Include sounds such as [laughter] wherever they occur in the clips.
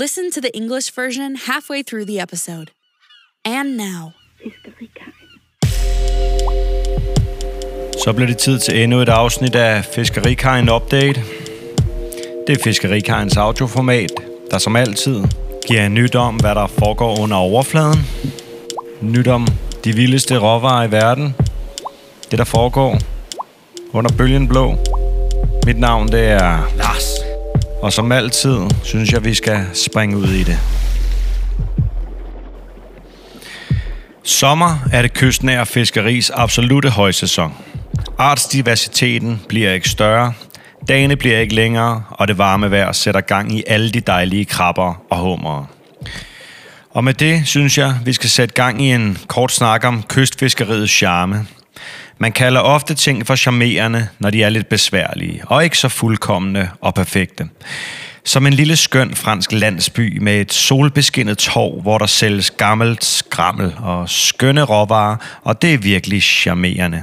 Listen to the English version halfway through the episode. And now, Så bliver det tid til endnu et afsnit af Fiskerikajen Update. Det er Fiskerikajens audioformat, der som altid giver en nyt om, hvad der foregår under overfladen. Nyt om de vildeste råvarer i verden. Det, der foregår under bølgen blå. Mit navn, det er Lars. Og som altid, synes jeg, vi skal springe ud i det. Sommer er det kystnære fiskeris absolute højsæson. Artsdiversiteten bliver ikke større, dagene bliver ikke længere, og det varme vejr sætter gang i alle de dejlige krabber og hummere. Og med det synes jeg, vi skal sætte gang i en kort snak om kystfiskeriets charme. Man kalder ofte ting for charmerende, når de er lidt besværlige, og ikke så fuldkommende og perfekte. Som en lille skøn fransk landsby med et solbeskinnet torv, hvor der sælges gammelt skrammel og skønne råvarer, og det er virkelig charmerende.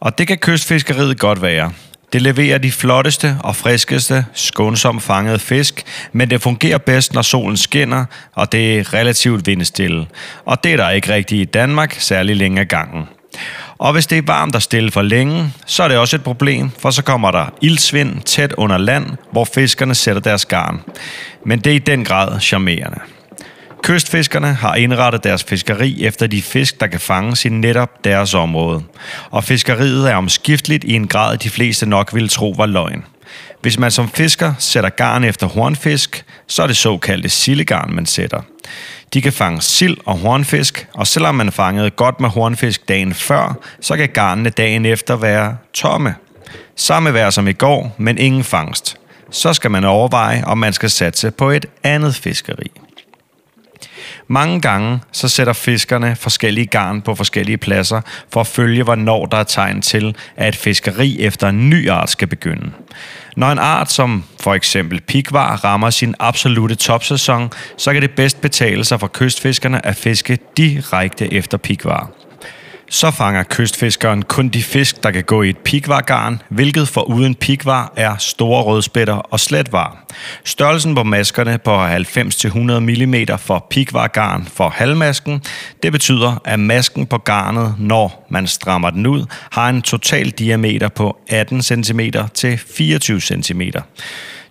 Og det kan kystfiskeriet godt være. Det leverer de flotteste og friskeste, skånsomt fangede fisk, men det fungerer bedst, når solen skinner, og det er relativt vindstille. Og det er der ikke rigtigt i Danmark, særlig længe af gangen. Og hvis det er varmt og stille for længe, så er det også et problem, for så kommer der ildsvind tæt under land, hvor fiskerne sætter deres garn. Men det er i den grad charmerende. Kystfiskerne har indrettet deres fiskeri efter de fisk, der kan fanges i netop deres område. Og fiskeriet er omskifteligt i en grad, de fleste nok ville tro var løgn. Hvis man som fisker sætter garn efter hornfisk, så er det såkaldte sillegarn, man sætter. De kan fange sild og hornfisk, og selvom man fangede godt med hornfisk dagen før, så kan garnene dagen efter være tomme. Samme vejr som i går, men ingen fangst. Så skal man overveje, om man skal satse på et andet fiskeri. Mange gange så sætter fiskerne forskellige garn på forskellige pladser for at følge, hvornår der er tegn til, at et fiskeri efter en ny art skal begynde. Når en art som for eksempel pikvar rammer sin absolute topsæson, så kan det bedst betale sig for kystfiskerne at fiske direkte efter pikvar så fanger kystfiskeren kun de fisk, der kan gå i et pikvargarn, hvilket for uden pikvar er store rødspætter og sletvar. Størrelsen på maskerne på 90-100 mm for pikvargarn for halvmasken, det betyder, at masken på garnet, når man strammer den ud, har en total diameter på 18 cm til 24 cm.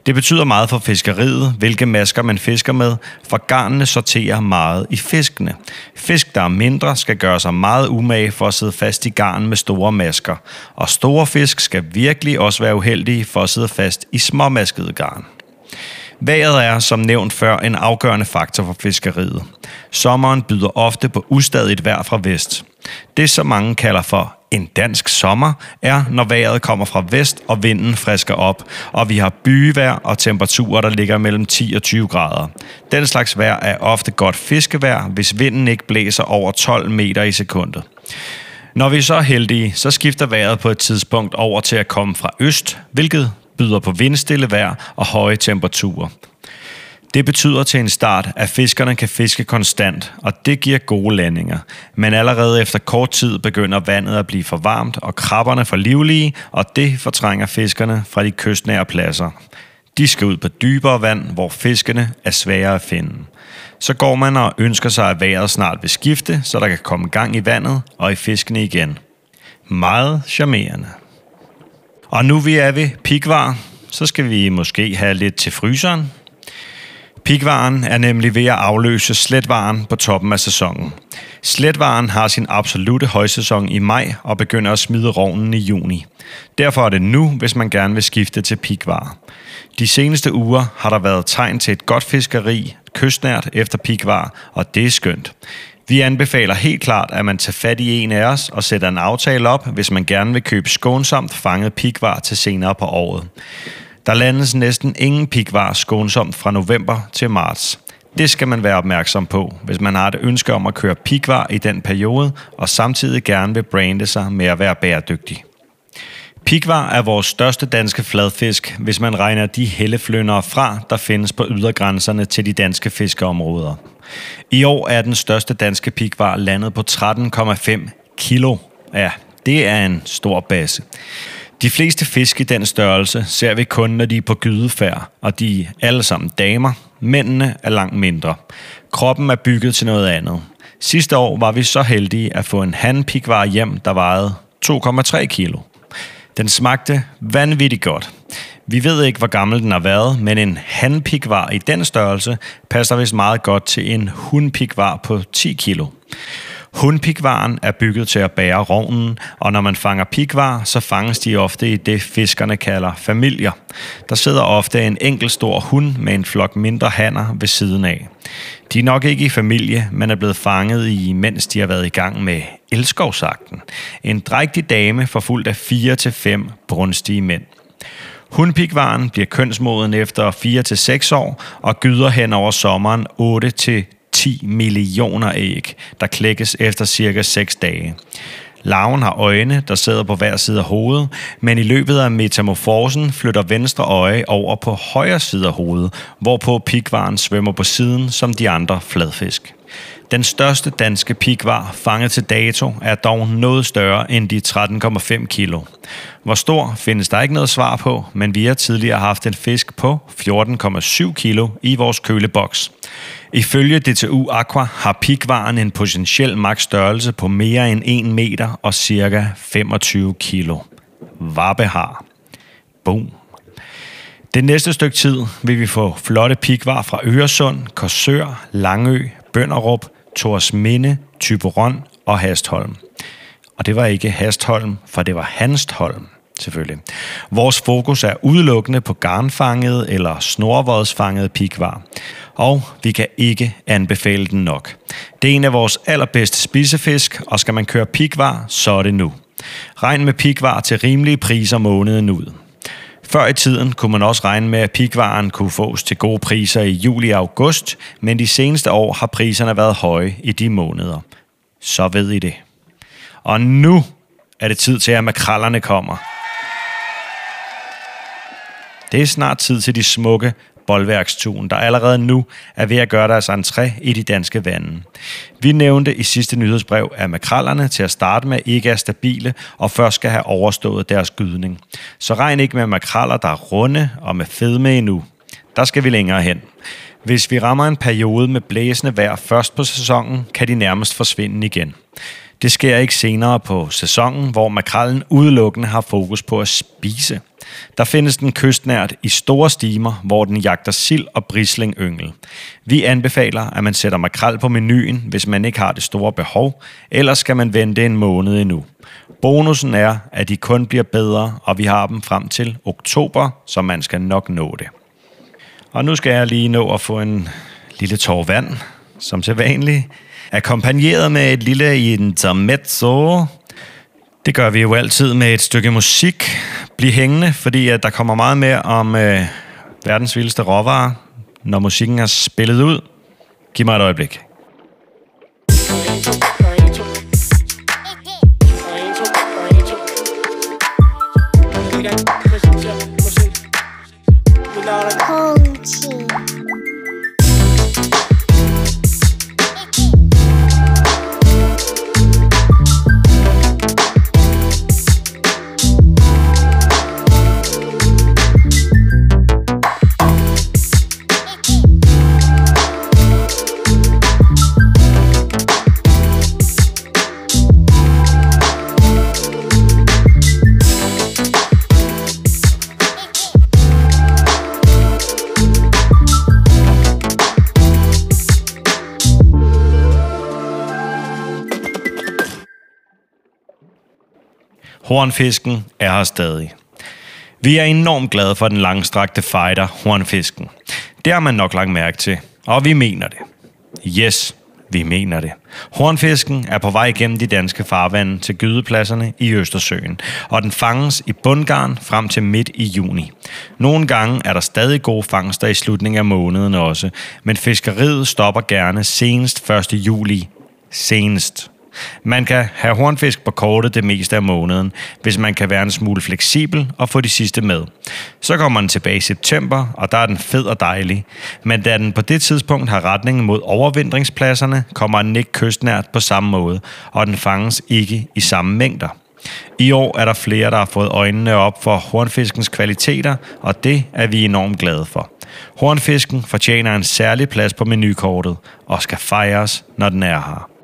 Det betyder meget for fiskeriet, hvilke masker man fisker med, for garnene sorterer meget i fiskene. Fisk, der er mindre, skal gøre sig meget umage for at sidde fast i garn med store masker, og store fisk skal virkelig også være uheldige for at sidde fast i småmaskede garn. Vejret er, som nævnt før, en afgørende faktor for fiskeriet. Sommeren byder ofte på ustadigt vejr fra vest. Det, som mange kalder for en dansk sommer, er, når vejret kommer fra vest, og vinden frisker op, og vi har byvejr og temperaturer, der ligger mellem 10 og 20 grader. Den slags vejr er ofte godt fiskevejr, hvis vinden ikke blæser over 12 meter i sekundet. Når vi er så heldige, så skifter vejret på et tidspunkt over til at komme fra øst, hvilket byder på vindstille vejr og høje temperaturer. Det betyder til en start, at fiskerne kan fiske konstant, og det giver gode landinger. Men allerede efter kort tid begynder vandet at blive for varmt, og krabberne for livlige, og det fortrænger fiskerne fra de kystnære pladser. De skal ud på dybere vand, hvor fiskene er svære at finde. Så går man og ønsker sig, at vejret snart vil skifte, så der kan komme gang i vandet og i fiskene igen. Meget charmerende. Og nu vi er ved pikvar, så skal vi måske have lidt til fryseren. Pikvaren er nemlig ved at afløse sletvaren på toppen af sæsonen. Sletvaren har sin absolute højsæson i maj og begynder at smide rovnen i juni. Derfor er det nu, hvis man gerne vil skifte til pikvarer. De seneste uger har der været tegn til et godt fiskeri, kystnært efter pikvar, og det er skønt. Vi anbefaler helt klart, at man tager fat i en af os og sætter en aftale op, hvis man gerne vil købe skånsomt fanget pikvar til senere på året. Der landes næsten ingen pikvar skånsomt fra november til marts. Det skal man være opmærksom på, hvis man har et ønske om at køre pikvar i den periode, og samtidig gerne vil brande sig med at være bæredygtig. Pikvar er vores største danske fladfisk, hvis man regner de helleflønder fra, der findes på ydergrænserne til de danske fiskeområder. I år er den største danske pikvar landet på 13,5 kilo. Ja, det er en stor base. De fleste fisk i den størrelse ser vi kun, når de er på gydefærd, og de er alle sammen damer, Mændene er langt mindre. Kroppen er bygget til noget andet. Sidste år var vi så heldige at få en handpikvar hjem, der vejede 2,3 kilo. Den smagte vanvittigt godt. Vi ved ikke, hvor gammel den har været, men en handpikvar i den størrelse passer vist meget godt til en hundpikvar på 10 kilo. Hundpikvaren er bygget til at bære rovnen, og når man fanger pikvar, så fanges de ofte i det, fiskerne kalder familier. Der sidder ofte en enkelt stor hund med en flok mindre hanner ved siden af. De er nok ikke i familie, men er blevet fanget i, mens de har været i gang med elskovsagten. En drægtig dame forfulgt af fire til fem brunstige mænd. Hundpikvaren bliver kønsmoden efter 4-6 år og gyder hen over sommeren 8-10 millioner æg, der klækkes efter cirka 6 dage. Larven har øjne, der sidder på hver side af hovedet, men i løbet af metamorfosen flytter venstre øje over på højre side af hovedet, hvorpå pikvaren svømmer på siden som de andre fladfisk. Den største danske pikvar fanget til dato er dog noget større end de 13,5 kilo. Hvor stor findes der ikke noget svar på, men vi har tidligere haft en fisk på 14,7 kilo i vores køleboks. Ifølge DTU Aqua har pikvaren en potentiel maks størrelse på mere end 1 meter og cirka 25 kilo. Vabbehar. Boom. Det næste stykke tid vil vi få flotte pikvar fra Øresund, Korsør, Langø, Bønderup, Tors Minde, Typeron og Hastholm. Og det var ikke Hastholm, for det var Hanstholm selvfølgelig. Vores fokus er udelukkende på garnfanget eller snorvodsfanget pikvar. Og vi kan ikke anbefale den nok. Det er en af vores allerbedste spisefisk, og skal man køre pikvar, så er det nu. Regn med pikvar til rimelige priser måneden ud. Før i tiden kunne man også regne med, at pikvaren kunne fås til gode priser i juli og august, men de seneste år har priserne været høje i de måneder. Så ved I det. Og nu er det tid til, at makrallerne kommer. Det er snart tid til de smukke boldværkstuen, der allerede nu er ved at gøre deres entré i de danske vande. Vi nævnte i sidste nyhedsbrev, at makrallerne til at starte med ikke er stabile og først skal have overstået deres gydning. Så regn ikke med makraller, der er runde og med fedme endnu. Der skal vi længere hen. Hvis vi rammer en periode med blæsende vejr først på sæsonen, kan de nærmest forsvinde igen. Det sker ikke senere på sæsonen, hvor makrallen udelukkende har fokus på at spise. Der findes den kystnært i store stimer, hvor den jagter sild og brisling yngel. Vi anbefaler, at man sætter makrel på menuen, hvis man ikke har det store behov, ellers skal man vente en måned endnu. Bonusen er, at de kun bliver bedre, og vi har dem frem til oktober, så man skal nok nå det. Og nu skal jeg lige nå at få en lille tår vand, som til vanligt akkompagneret med et lille intermezzo. Det gør vi jo altid med et stykke musik. Bliv hængende, fordi at der kommer meget mere om øh, verdens vildeste råvarer, når musikken er spillet ud. Giv mig et øjeblik. Hornfisken er her stadig. Vi er enormt glade for den langstrakte fighter, hornfisken. Det har man nok lagt mærke til, og vi mener det. Yes, vi mener det. Hornfisken er på vej gennem de danske farvande til gydepladserne i Østersøen, og den fanges i bundgarn frem til midt i juni. Nogle gange er der stadig gode fangster i slutningen af måneden også, men fiskeriet stopper gerne senest 1. juli. Senest. Man kan have hornfisk på kortet det meste af måneden, hvis man kan være en smule fleksibel og få de sidste med. Så kommer den tilbage i september, og der er den fed og dejlig. Men da den på det tidspunkt har retningen mod overvindringspladserne, kommer den ikke kystnært på samme måde, og den fanges ikke i samme mængder. I år er der flere, der har fået øjnene op for hornfiskens kvaliteter, og det er vi enormt glade for. Hornfisken fortjener en særlig plads på menukortet og skal fejres, når den er her.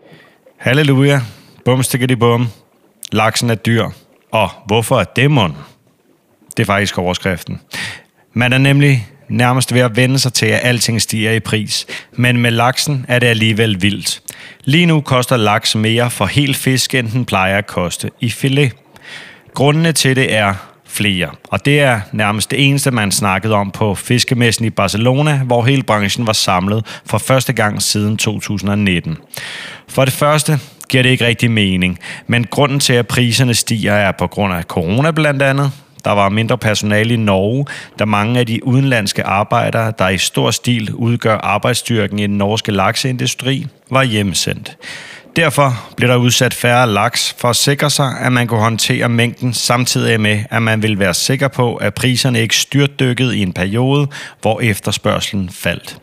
Halleluja, bum stikker bum. Laksen er dyr. Og hvorfor er det? Det er faktisk overskriften. Man er nemlig nærmest ved at vende sig til, at alting stiger i pris. Men med laksen er det alligevel vildt. Lige nu koster laks mere for helt fisk, end den plejer at koste i filet. Grundene til det er flere, og det er nærmest det eneste, man snakkede om på fiskemessen i Barcelona, hvor hele branchen var samlet for første gang siden 2019. For det første giver det ikke rigtig mening, men grunden til, at priserne stiger, er på grund af corona blandt andet, der var mindre personale i Norge, da mange af de udenlandske arbejdere, der i stor stil udgør arbejdsstyrken i den norske lakseindustri, var hjemsendt. Derfor blev der udsat færre laks for at sikre sig, at man kunne håndtere mængden, samtidig med, at man ville være sikker på, at priserne ikke styrtdykkede i en periode, hvor efterspørgselen faldt.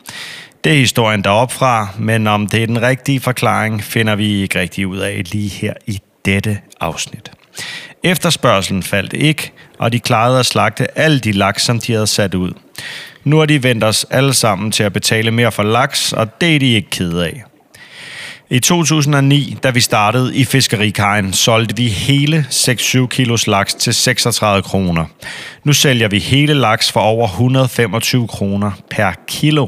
Det er historien deropfra, men om det er den rigtige forklaring, finder vi ikke rigtig ud af lige her i dette afsnit. Efterspørgselen faldt ikke, og de klarede at slagte alle de laks, som de havde sat ud. Nu har de vendt os alle sammen til at betale mere for laks, og det er de ikke kede af. I 2009, da vi startede i Fiskerikajen, solgte vi hele 6-7 kilos laks til 36 kroner. Nu sælger vi hele laks for over 125 kroner per kilo.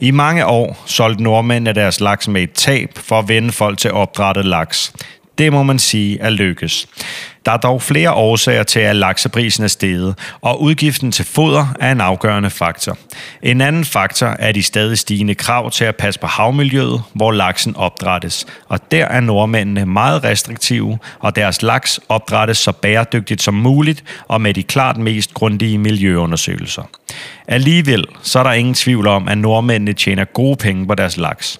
I mange år solgte nordmændene deres laks med et tab for at vende folk til opdrættet laks. Det må man sige er lykkes. Der er dog flere årsager til, at lakseprisen er steget, og udgiften til foder er en afgørende faktor. En anden faktor er de stadig stigende krav til at passe på havmiljøet, hvor laksen opdrættes. Og der er nordmændene meget restriktive, og deres laks opdrættes så bæredygtigt som muligt og med de klart mest grundige miljøundersøgelser. Alligevel så er der ingen tvivl om, at nordmændene tjener gode penge på deres laks.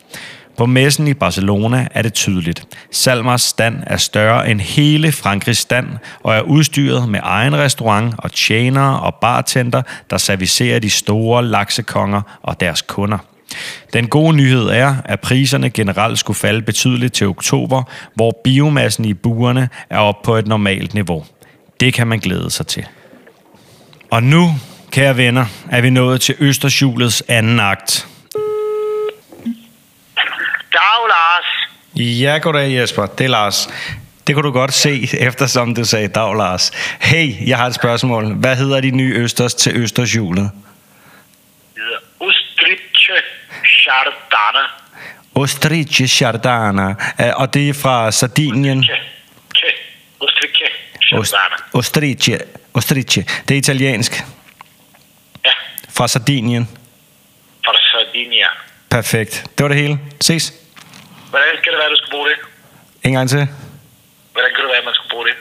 På messen i Barcelona er det tydeligt. Salmers stand er større end hele Frankrigs stand og er udstyret med egen restaurant og tjenere og bartender, der servicerer de store laksekonger og deres kunder. Den gode nyhed er, at priserne generelt skulle falde betydeligt til oktober, hvor biomassen i buerne er op på et normalt niveau. Det kan man glæde sig til. Og nu, kære venner, er vi nået til Østersjulets anden akt – Dag, Lars. Ja, goddag Jesper. Det er Lars. Det kunne du godt se, [laughs] eftersom du sagde dag, Lars. Hey, jeg har et spørgsmål. Hvad hedder de nye østers til Østersjulet? Det hedder Ostriche Chardana. Ostriche Chardana. Og det er fra Sardinien. Ostriche Chardana. Ostriche. Ostriche. Det er italiensk. Ja. Fra Sardinien. Fra Sardinia. Perfekt. Det var det hele. Ses. Hvordan skal det være, du skal bruge det? En gang til. Hvordan kan det være, at man skal bruge det?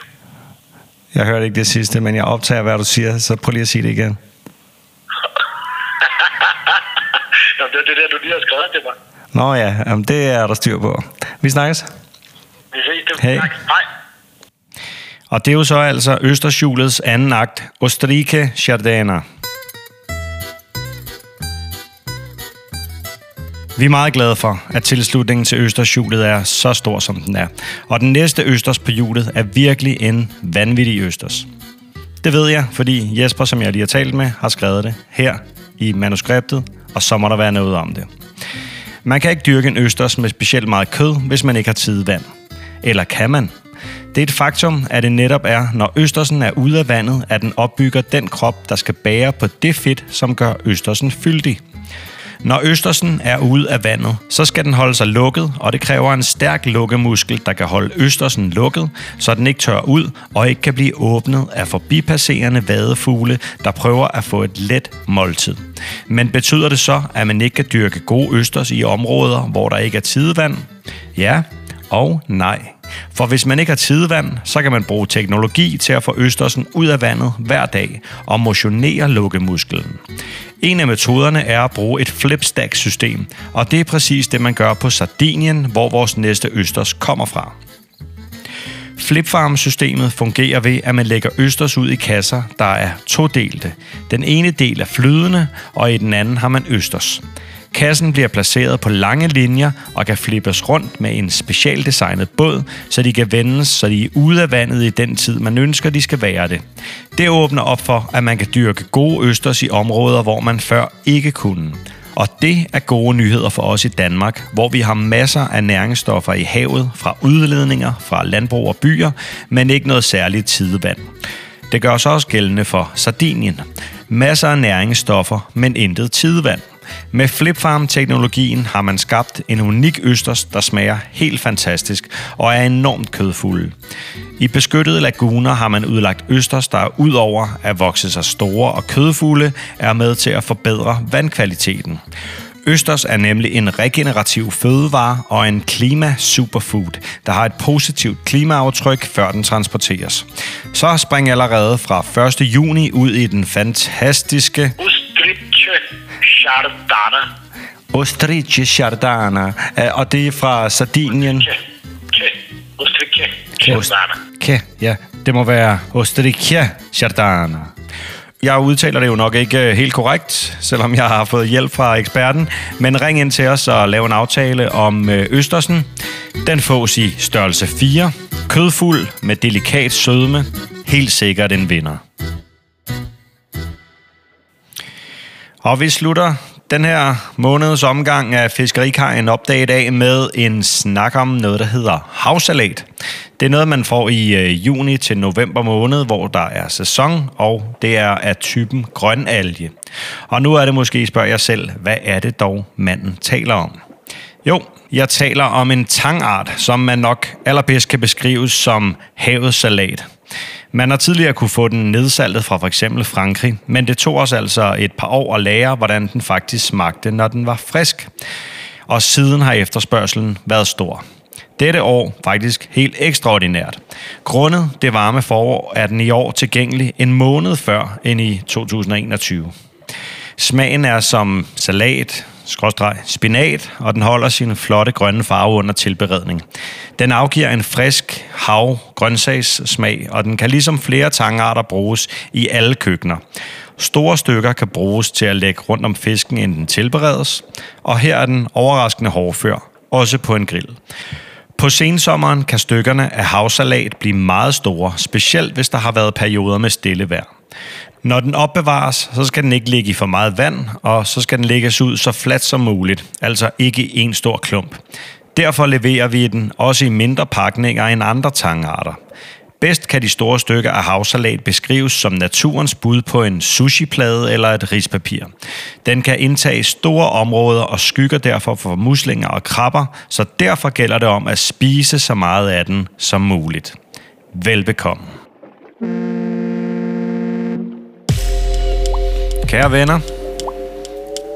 Jeg hørte ikke det sidste, men jeg optager, hvad du siger, så prøv lige at sige det igen. [laughs] Nå, det er det der, du lige har skrevet til mig. Nå ja, jamen, det er der styr på. Vi snakkes. Vi ses. Det. Hey. Tak. Hej. Og det er jo så altså Østersjulets anden akt, Ostrike Chardana. Vi er meget glade for, at tilslutningen til Østershjulet er så stor, som den er. Og den næste Østers på hjulet er virkelig en vanvittig Østers. Det ved jeg, fordi Jesper, som jeg lige har talt med, har skrevet det her i manuskriptet, og så må der være noget om det. Man kan ikke dyrke en Østers med specielt meget kød, hvis man ikke har tidevand. Eller kan man? Det er et faktum, at det netop er, når Østersen er ude af vandet, at den opbygger den krop, der skal bære på det fedt, som gør Østersen fyldig. Når Østersen er ude af vandet, så skal den holde sig lukket, og det kræver en stærk lukkemuskel, der kan holde Østersen lukket, så den ikke tør ud og ikke kan blive åbnet af forbipasserende vadefugle, der prøver at få et let måltid. Men betyder det så, at man ikke kan dyrke gode østers i områder, hvor der ikke er tidevand? Ja og nej. For hvis man ikke har tidevand, så kan man bruge teknologi til at få østersen ud af vandet hver dag og motionere lukkemusklen. En af metoderne er at bruge et flipstack-system, og det er præcis det, man gør på Sardinien, hvor vores næste østers kommer fra. Flipfarm-systemet fungerer ved, at man lægger østers ud i kasser, der er todelte. Den ene del er flydende, og i den anden har man østers. Kassen bliver placeret på lange linjer og kan flippes rundt med en specialdesignet båd, så de kan vendes, så de er ude af vandet i den tid, man ønsker, de skal være det. Det åbner op for, at man kan dyrke gode østers i områder, hvor man før ikke kunne. Og det er gode nyheder for os i Danmark, hvor vi har masser af næringsstoffer i havet fra udledninger fra landbrug og byer, men ikke noget særligt tidevand. Det gør sig også gældende for Sardinien. Masser af næringsstoffer, men intet tidevand. Med FlipFarm-teknologien har man skabt en unik østers, der smager helt fantastisk og er enormt kødfulde. I beskyttede laguner har man udlagt østers, der udover at vokse sig store og kødfulde, er med til at forbedre vandkvaliteten. Østers er nemlig en regenerativ fødevare og en klima-superfood, der har et positivt klimaaftryk, før den transporteres. Så spring allerede fra 1. juni ud i den fantastiske Ostriche Chardana. Ostriche Chardana, øh, og det er fra Sardinien. Ostriche Chardana. Ke, ja, det må være Ostriche Chardana. Jeg udtaler det jo nok ikke øh, helt korrekt, selvom jeg har fået hjælp fra eksperten. Men ring ind til os og lav en aftale om øh, Østersen. Den fås i størrelse 4. Kødfuld med delikat sødme. Helt sikkert en vinder. Og vi slutter den her måneds omgang af Fiskerikajen opdaget af med en snak om noget, der hedder havsalat. Det er noget, man får i øh, juni til november måned, hvor der er sæson, og det er af typen grønalge. Og nu er det måske, I spørger jeg selv, hvad er det dog, manden taler om? Jo, jeg taler om en tangart, som man nok allerbedst kan beskrives som havets salat. Man har tidligere kunne få den nedsaltet fra f.eks. Frankrig, men det tog os altså et par år at lære, hvordan den faktisk smagte, når den var frisk. Og siden har efterspørgselen været stor. Dette år faktisk helt ekstraordinært. Grundet det varme forår er den i år tilgængelig en måned før end i 2021. Smagen er som salat, skråstreg, spinat, og den holder sin flotte grønne farve under tilberedning. Den afgiver en frisk hav grøntsagssmag, og den kan ligesom flere tangarter bruges i alle køkkener. Store stykker kan bruges til at lægge rundt om fisken, inden den tilberedes, og her er den overraskende hårdfør, også på en grill. På sensommeren kan stykkerne af havsalat blive meget store, specielt hvis der har været perioder med stille vejr. Når den opbevares, så skal den ikke ligge i for meget vand, og så skal den lægges ud så fladt som muligt, altså ikke en stor klump. Derfor leverer vi den også i mindre pakninger end andre tangarter. Bedst kan de store stykker af havsalat beskrives som naturens bud på en sushiplade eller et rispapir. Den kan indtage store områder og skygger derfor for muslinger og krabber, så derfor gælder det om at spise så meget af den som muligt. Velbekomme. Kære venner,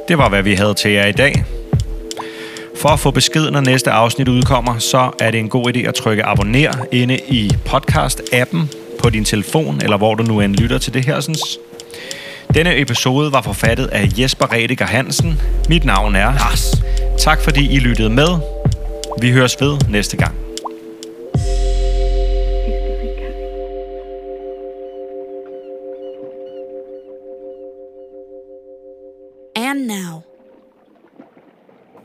det var hvad vi havde til jer i dag. For at få besked, når næste afsnit udkommer, så er det en god idé at trykke abonner inde i podcast-appen på din telefon, eller hvor du nu end lytter til det her. Sådan. Denne episode var forfattet af Jesper Rediger Hansen. Mit navn er Lars. Tak fordi I lyttede med. Vi høres ved næste gang.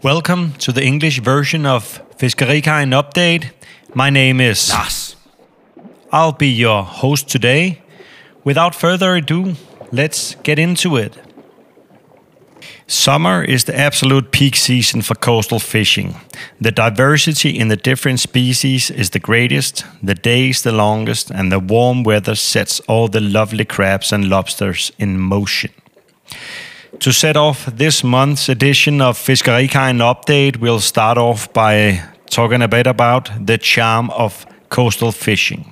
Welcome to the English version of Fiskerikajen Update. My name is Lars. I'll be your host today. Without further ado, let's get into it. Summer is the absolute peak season for coastal fishing. The diversity in the different species is the greatest, the days the longest, and the warm weather sets all the lovely crabs and lobsters in motion. To set off this month's edition of Fiskerikajen Update, we'll start off by talking a bit about the charm of coastal fishing.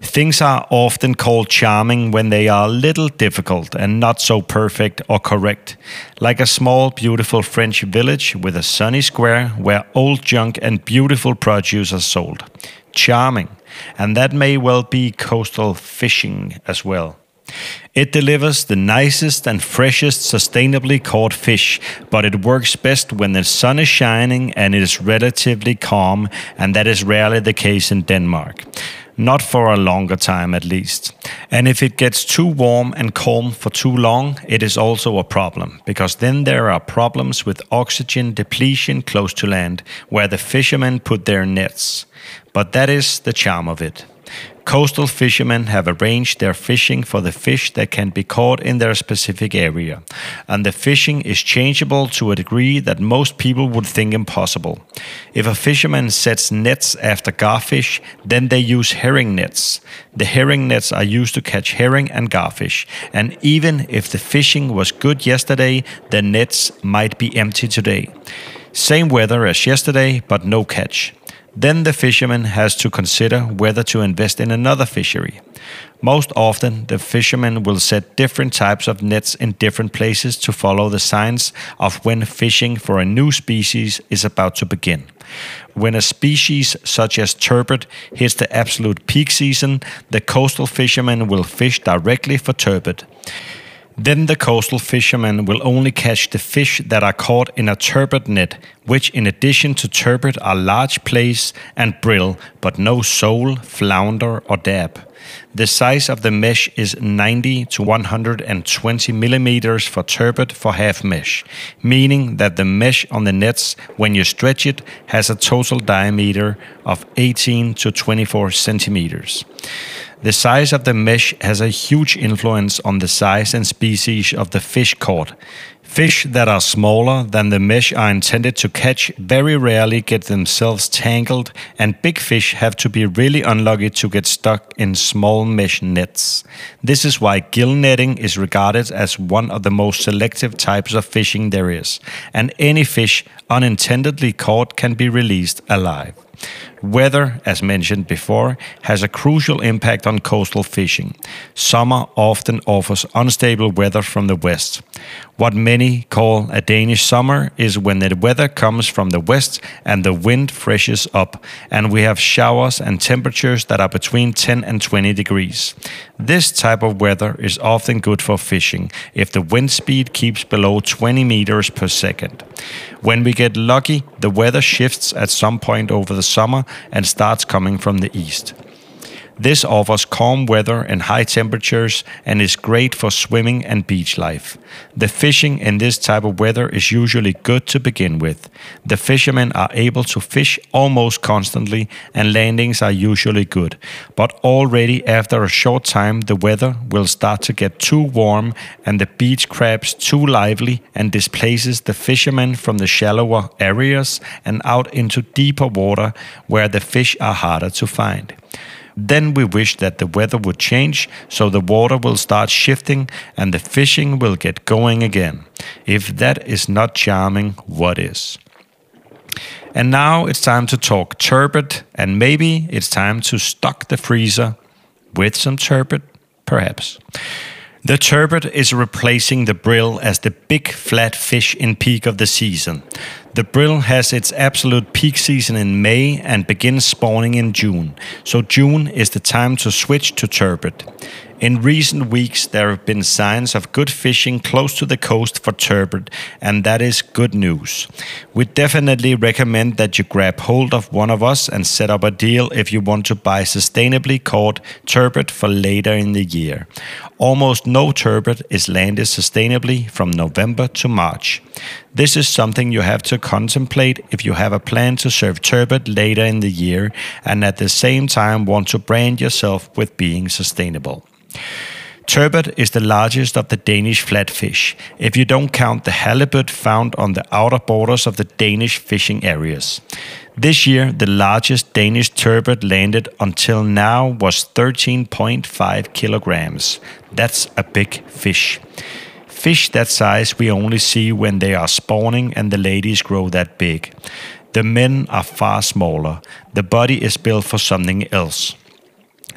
Things are often called charming when they are a little difficult and not so perfect or correct, like a small, beautiful French village with a sunny square where old junk and beautiful produce are sold. Charming, and that may well be coastal fishing as well. It delivers the nicest and freshest sustainably caught fish, but it works best when the sun is shining and it is relatively calm, and that is rarely the case in Denmark. not for a longer time at least. And if it gets too warm and calm for too long, it is also a problem, because then there are problems with oxygen depletion close to land, where the fishermen put their nets. But that is the charm of it. Coastal fishermen have arranged their fishing for the fish that can be caught in their specific area, and the fishing is changeable to a degree that most people would think impossible. If a fisherman sets nets after garfish, then they use herring nets. The herring nets are used to catch herring and garfish, and even if the fishing was good yesterday, the nets might be empty today. Same weather as yesterday, but no catch. Then the fisherman has to consider whether to invest in another fishery. Most often, the fisherman will set different types of nets in different places to follow the signs of when fishing for a new species is about to begin. When a species such as turbot hits the absolute peak season, the coastal fisherman will fish directly for turbot. Then the coastal fishermen will only catch the fish that are caught in a turbot net, which in addition to turbot are large plaice and brill, but no sole, flounder or dab. The size of the mesh is 90 to 120 millimeters for turbot for half mesh, meaning that the mesh on the nets, when you stretch it, has a total diameter of 18 to 24 centimeters. The size of the mesh has a huge influence on the size and species of the fish caught. Fish that are smaller than the mesh are intended to catch very rarely get themselves tangled, and big fish have to be really unlucky to get stuck in small mesh nets. This is why gill netting is regarded as one of the most selective types of fishing there is, and any fish unintendedly caught can be released alive. Weather, as mentioned before, has a crucial impact on coastal fishing. Summer often offers unstable weather from the west. What many call a Danish summer is when the weather comes from the west and the wind freshes up, and we have showers and temperatures that are between 10 and 20 degrees. This type of weather is often good for fishing if the wind speed keeps below 20 meters per second. When we get lucky, the weather shifts at some point over the summer and starts coming from the east. This offers calm weather and high temperatures and is great for swimming and beach life. The fishing in this type of weather is usually good to begin with. The fishermen are able to fish almost constantly and landings are usually good. But already after a short time, the weather will start to get too warm and the beach crabs too lively and displaces the fishermen from the shallower areas and out into deeper water where the fish are harder to find. Then we wish that the weather would change so the water will start shifting and the fishing will get going again. If that is not charming, what is? And now it's time to talk turbot, and maybe it's time to stock the freezer with some turbot, perhaps. The turbot is replacing the brill as the big flat fish in peak of the season. The brill has its absolute peak season in May and begins spawning in June, so June is the time to switch to turbot. In recent weeks, there have been signs of good fishing close to the coast for turbot, and that is good news. We definitely recommend that you grab hold of one of us and set up a deal if you want to buy sustainably caught turbot for later in the year. Almost no turbot is landed sustainably from November to March. This is something you have to contemplate if you have a plan to serve turbot later in the year and at the same time want to brand yourself with being sustainable. Turbot is the largest of the Danish flatfish, if you don't count the halibut found on the outer borders of the Danish fishing areas. This year, the largest Danish turbot landed until now was 13.5 kilograms. That's a big fish. Fish that size we only see when they are spawning and the ladies grow that big. The men are far smaller. The body is built for something else.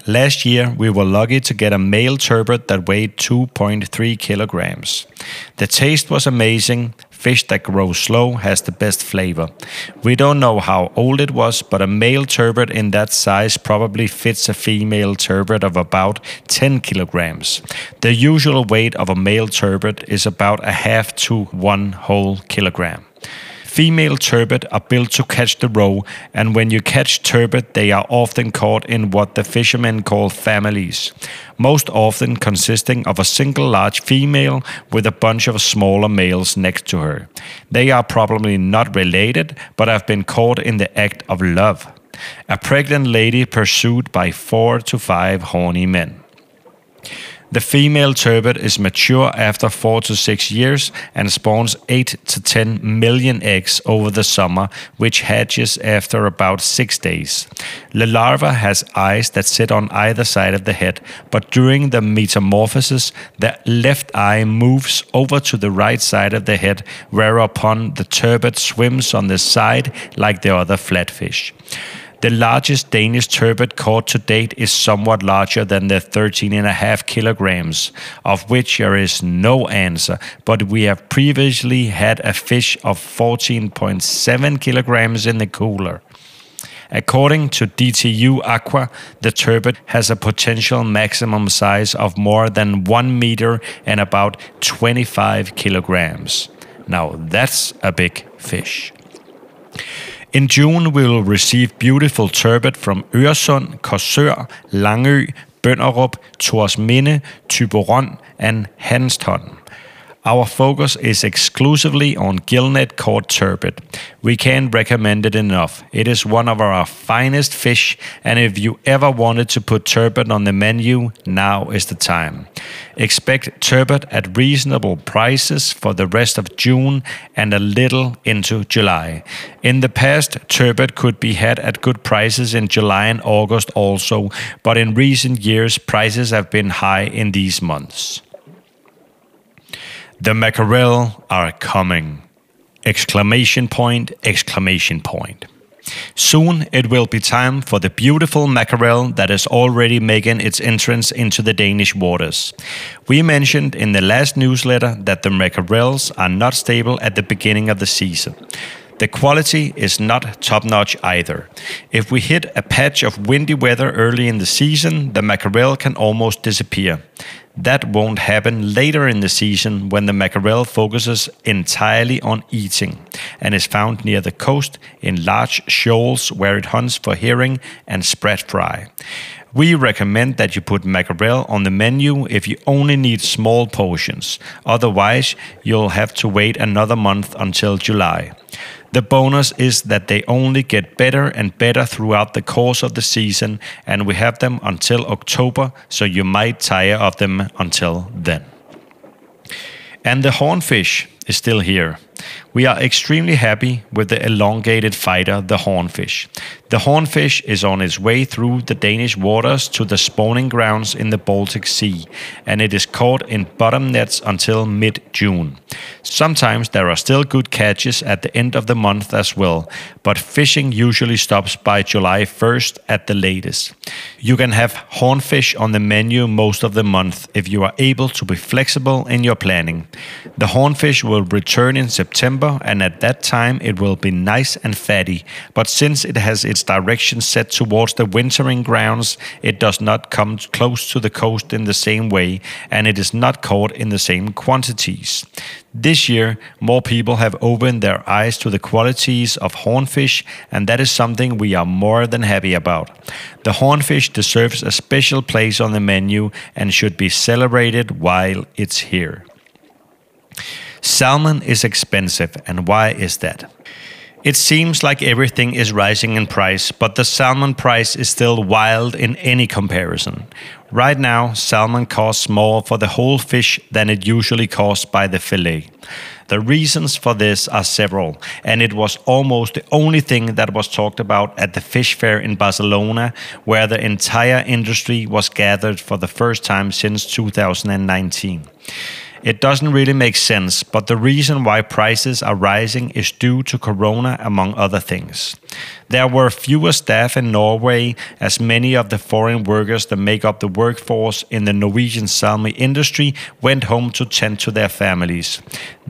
Last year, we were lucky to get a male turbot that weighed 2.3 kilograms. The taste was amazing. Fish that grows slow has the best flavor. We don't know how old it was, but a male turbot in that size probably fits a female turbot of about 10 kilograms. The usual weight of a male turbot is about a half to one whole kilogram. Female turbot are built to catch the roe, and when you catch turbot, they are often caught in what the fishermen call families, most often consisting of a single large female with a bunch of smaller males next to her. They are probably not related, but have been caught in the act of love. A pregnant lady pursued by four to five horny men. The female turbot is mature after four to six years and spawns eight to ten million eggs over the summer, which hatches after about six days. The larva has eyes that sit on either side of the head, but during the metamorphosis, the left eye moves over to the right side of the head, whereupon the turbot swims on the side like the other flatfish. The largest Danish turbot caught to date is somewhat larger than the 13.5 kilograms, of which there is no answer, but we have previously had a fish of 14.7 kilograms in the cooler. According to DTU Aqua, the turbot has a potential maximum size of more than 1 meter and about 25 kilograms. Now that's a big fish. In June, we will receive beautiful turbot from Øresund, Korsør, Langø, Bønderup, Torsminde, Thyborøn, and Hanstholm. Our focus is exclusively on gillnet caught turbot. We can't recommend it enough. It is one of our finest fish, and if you ever wanted to put turbot on the menu, now is the time. Expect turbot at reasonable prices for the rest of June and a little into July. In the past, turbot could be had at good prices in July and August also, but in recent years, prices have been high in these months. The mackerel are coming! Exclamation point, exclamation point. Soon it will be time for the beautiful mackerel that is already making its entrance into the Danish waters. We mentioned in the last newsletter that the mackerels are not stable at the beginning of the season. The quality is not top notch either. If we hit a patch of windy weather early in the season, the mackerel can almost disappear. That won't happen later in the season when the mackerel focuses entirely on eating and is found near the coast in large shoals where it hunts for herring and sprat fry. We recommend that you put mackerel on the menu if you only need small portions. Otherwise, you'll have to wait another month until July. The bonus is that they only get better and better throughout the course of the season, and we have them until October, so you might tire of them until then. And the hornfish is still here. We are extremely happy with the elongated fighter, the hornfish. The hornfish is on its way through the Danish waters to the spawning grounds in the Baltic Sea, and it is caught in bottom nets until mid June. Sometimes there are still good catches at the end of the month as well, but fishing usually stops by July 1st at the latest. You can have hornfish on the menu most of the month if you are able to be flexible in your planning. The hornfish will return in September, and at that time it will be nice and fatty, but since it has its direction set towards the wintering grounds, it does not come close to the coast in the same way, and it is not caught in the same quantities. This year, more people have opened their eyes to the qualities of hornfish, and that is something we are more than happy about. The hornfish deserves a special place on the menu and should be celebrated while it's here. Salmon is expensive, and why is that? It seems like everything is rising in price, but the salmon price is still wild in any comparison. Right now, salmon costs more for the whole fish than it usually costs by the fillet. The reasons for this are several, and it was almost the only thing that was talked about at the fish fair in Barcelona, where the entire industry was gathered for the first time since 2019. It doesn't really make sense, but the reason why prices are rising is due to Corona, among other things. There were fewer staff in Norway, as many of the foreign workers that make up the workforce in the Norwegian salmon industry went home to tend to their families.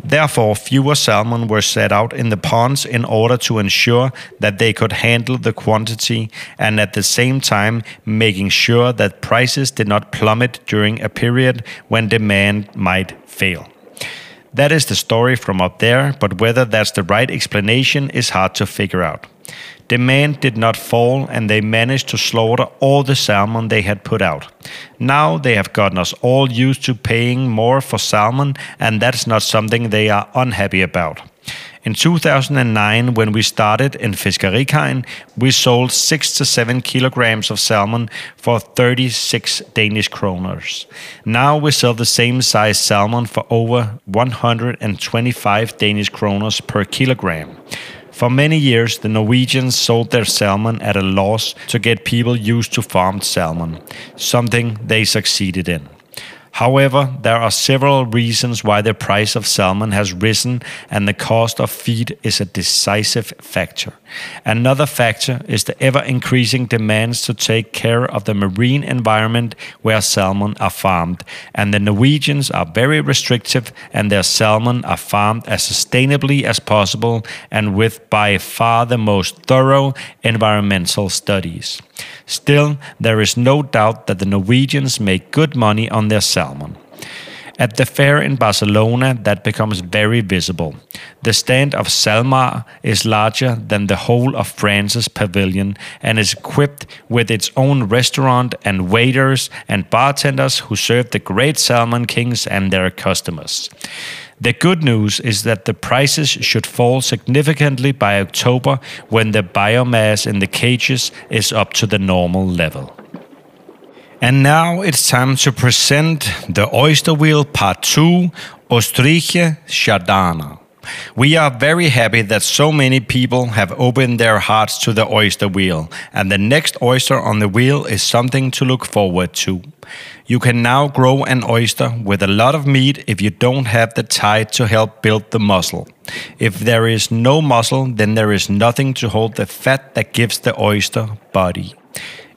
Therefore, fewer salmon were set out in the ponds in order to ensure that they could handle the quantity and at the same time making sure that prices did not plummet during a period when demand might fail. That is the story from up there, but whether that's the right explanation is hard to figure out. Demand did not fall, and they managed to slaughter all the salmon they had put out. Now they have gotten us all used to paying more for salmon, and that's not something they are unhappy about. In 2009, when we started in Fiskerikajen, we sold 6 to 7 kilograms of salmon for 36 Danish kroners. Now we sell the same size salmon for over 125 Danish kroners per kilogram. For many years, the Norwegians sold their salmon at a loss to get people used to farmed salmon, something they succeeded in. However, there are several reasons why the price of salmon has risen and the cost of feed is a decisive factor. Another factor is the ever increasing demands to take care of the marine environment where salmon are farmed, and the Norwegians are very restrictive and their salmon are farmed as sustainably as possible and with by far the most thorough environmental studies. Still, there is no doubt that the Norwegians make good money on their salmon. At the fair in Barcelona, that becomes very visible. The stand of SalMar is larger than the whole of France's pavilion and is equipped with its own restaurant and waiters and bartenders who serve the great salmon kings and their customers. The good news is that the prices should fall significantly by October when the biomass in the cages is up to the normal level. And now it's time to present the Oyster Wheel Part 2 Ostriche Shardena. We are very happy that so many people have opened their hearts to the oyster wheel, and the next oyster on the wheel is something to look forward to. You can now grow an oyster with a lot of meat if you don't have the tide to help build the muscle. If there is no muscle, then there is nothing to hold the fat that gives the oyster body.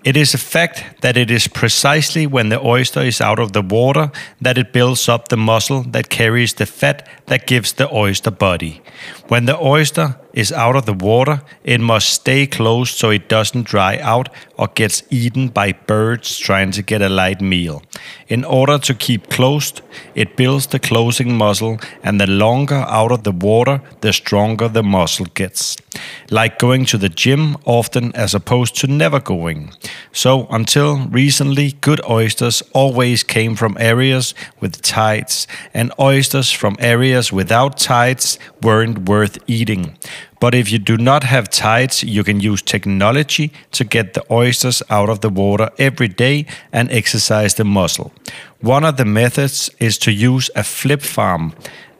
It is a fact that it is precisely when the oyster is out of the water that it builds up the muscle that carries the fat that gives the oyster body. When the oyster is out of the water, it must stay closed so it doesn't dry out or gets eaten by birds trying to get a light meal. In order to keep closed, it builds the closing muscle, and the longer out of the water, the stronger the muscle gets. Like going to the gym often as opposed to never going. So, until recently, good oysters always came from areas with tides, and oysters from areas without tides weren't worth eating. But if you do not have tides, you can use technology to get the oysters out of the water every day and exercise the muscle. One of the methods is to use a flip farm.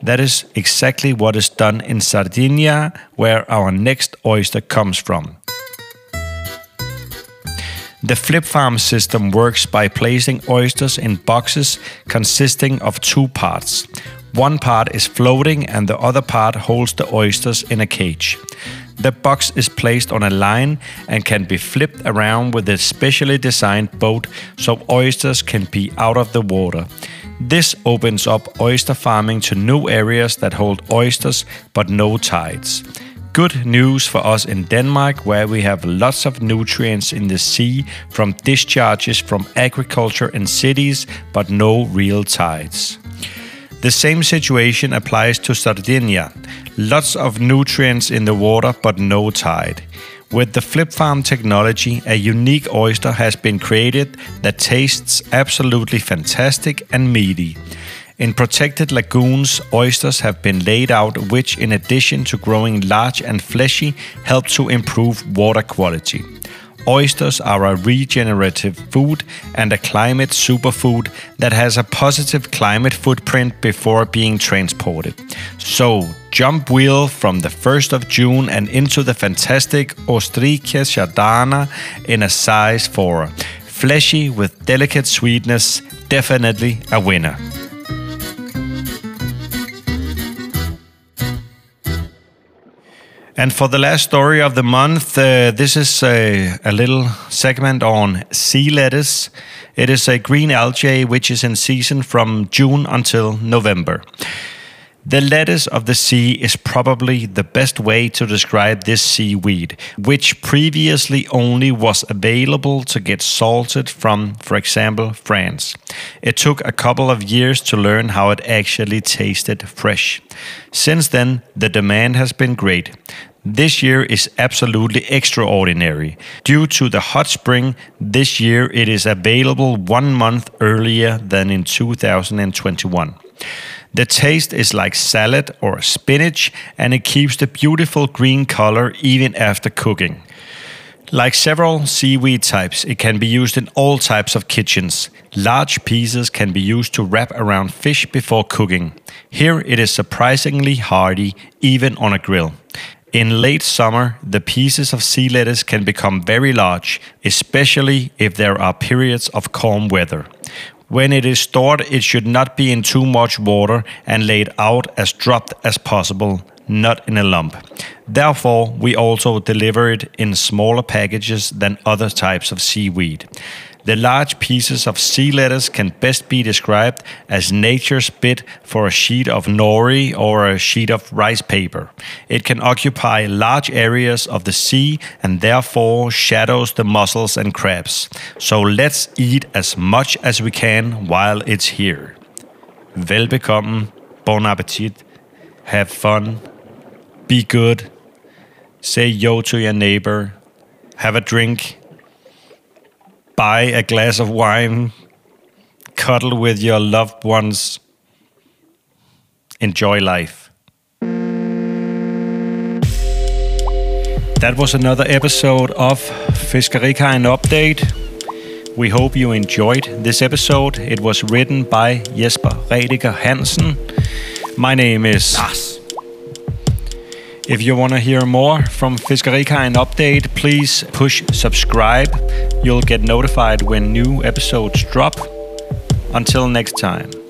That is exactly what is done in Sardinia, where our next oyster comes from. The flip farm system works by placing oysters in boxes consisting of two parts. One part is floating and the other part holds the oysters in a cage. The box is placed on a line and can be flipped around with a specially designed boat so oysters can be out of the water. This opens up oyster farming to new areas that hold oysters but no tides. Good news for us in Denmark, where we have lots of nutrients in the sea from discharges from agriculture and cities, but no real tides. The same situation applies to Sardinia. Lots of nutrients in the water, but no tide. With the flip farm technology, a unique oyster has been created that tastes absolutely fantastic and meaty. In protected lagoons, oysters have been laid out, which, in addition to growing large and fleshy, help to improve water quality. Oysters are a regenerative food and a climate superfood that has a positive climate footprint before being transported. So, jump wheel from the 1st of June and into the fantastic Ostriche Shardena in a size 4. Fleshy with delicate sweetness, definitely a winner. And for the last story of the month, uh, this is a, a, little segment on sea lettuce. It is a green algae which is in season from June until November. The lettuce of the sea is probably the best way to describe this seaweed, which previously only was available to get salted from, for example, France. It took a couple of years to learn how it actually tasted fresh. Since then, the demand has been great. This year is absolutely extraordinary. Due to the hot spring, this year it is available one month earlier than in 2021. The taste is like salad or spinach, and it keeps the beautiful green color even after cooking. Like several seaweed types, it can be used in all types of kitchens. Large pieces can be used to wrap around fish before cooking. Here it is surprisingly hardy, even on a grill. In late summer, the pieces of sea lettuce can become very large, especially if there are periods of calm weather. When it is stored, it should not be in too much water and laid out as dropped as possible, not in a lump. Therefore, we also deliver it in smaller packages than other types of seaweed. The large pieces of sea lettuce can best be described as nature's bid for a sheet of nori or a sheet of rice paper. It can occupy large areas of the sea and therefore shadows the mussels and crabs. So let's eat as much as we can while it's here. Velbekomme, bon appetit, have fun, be good, say yo to your neighbor, have a drink, buy a glass of wine, cuddle with your loved ones, enjoy life. That was another episode of Fiskerikajen Update. We hope you enjoyed this episode. It was written by Jesper Redecker Hansen. My name is. If you want to hear more from Fiskerikajen Update, please push subscribe. You'll get notified when new episodes drop. Until next time.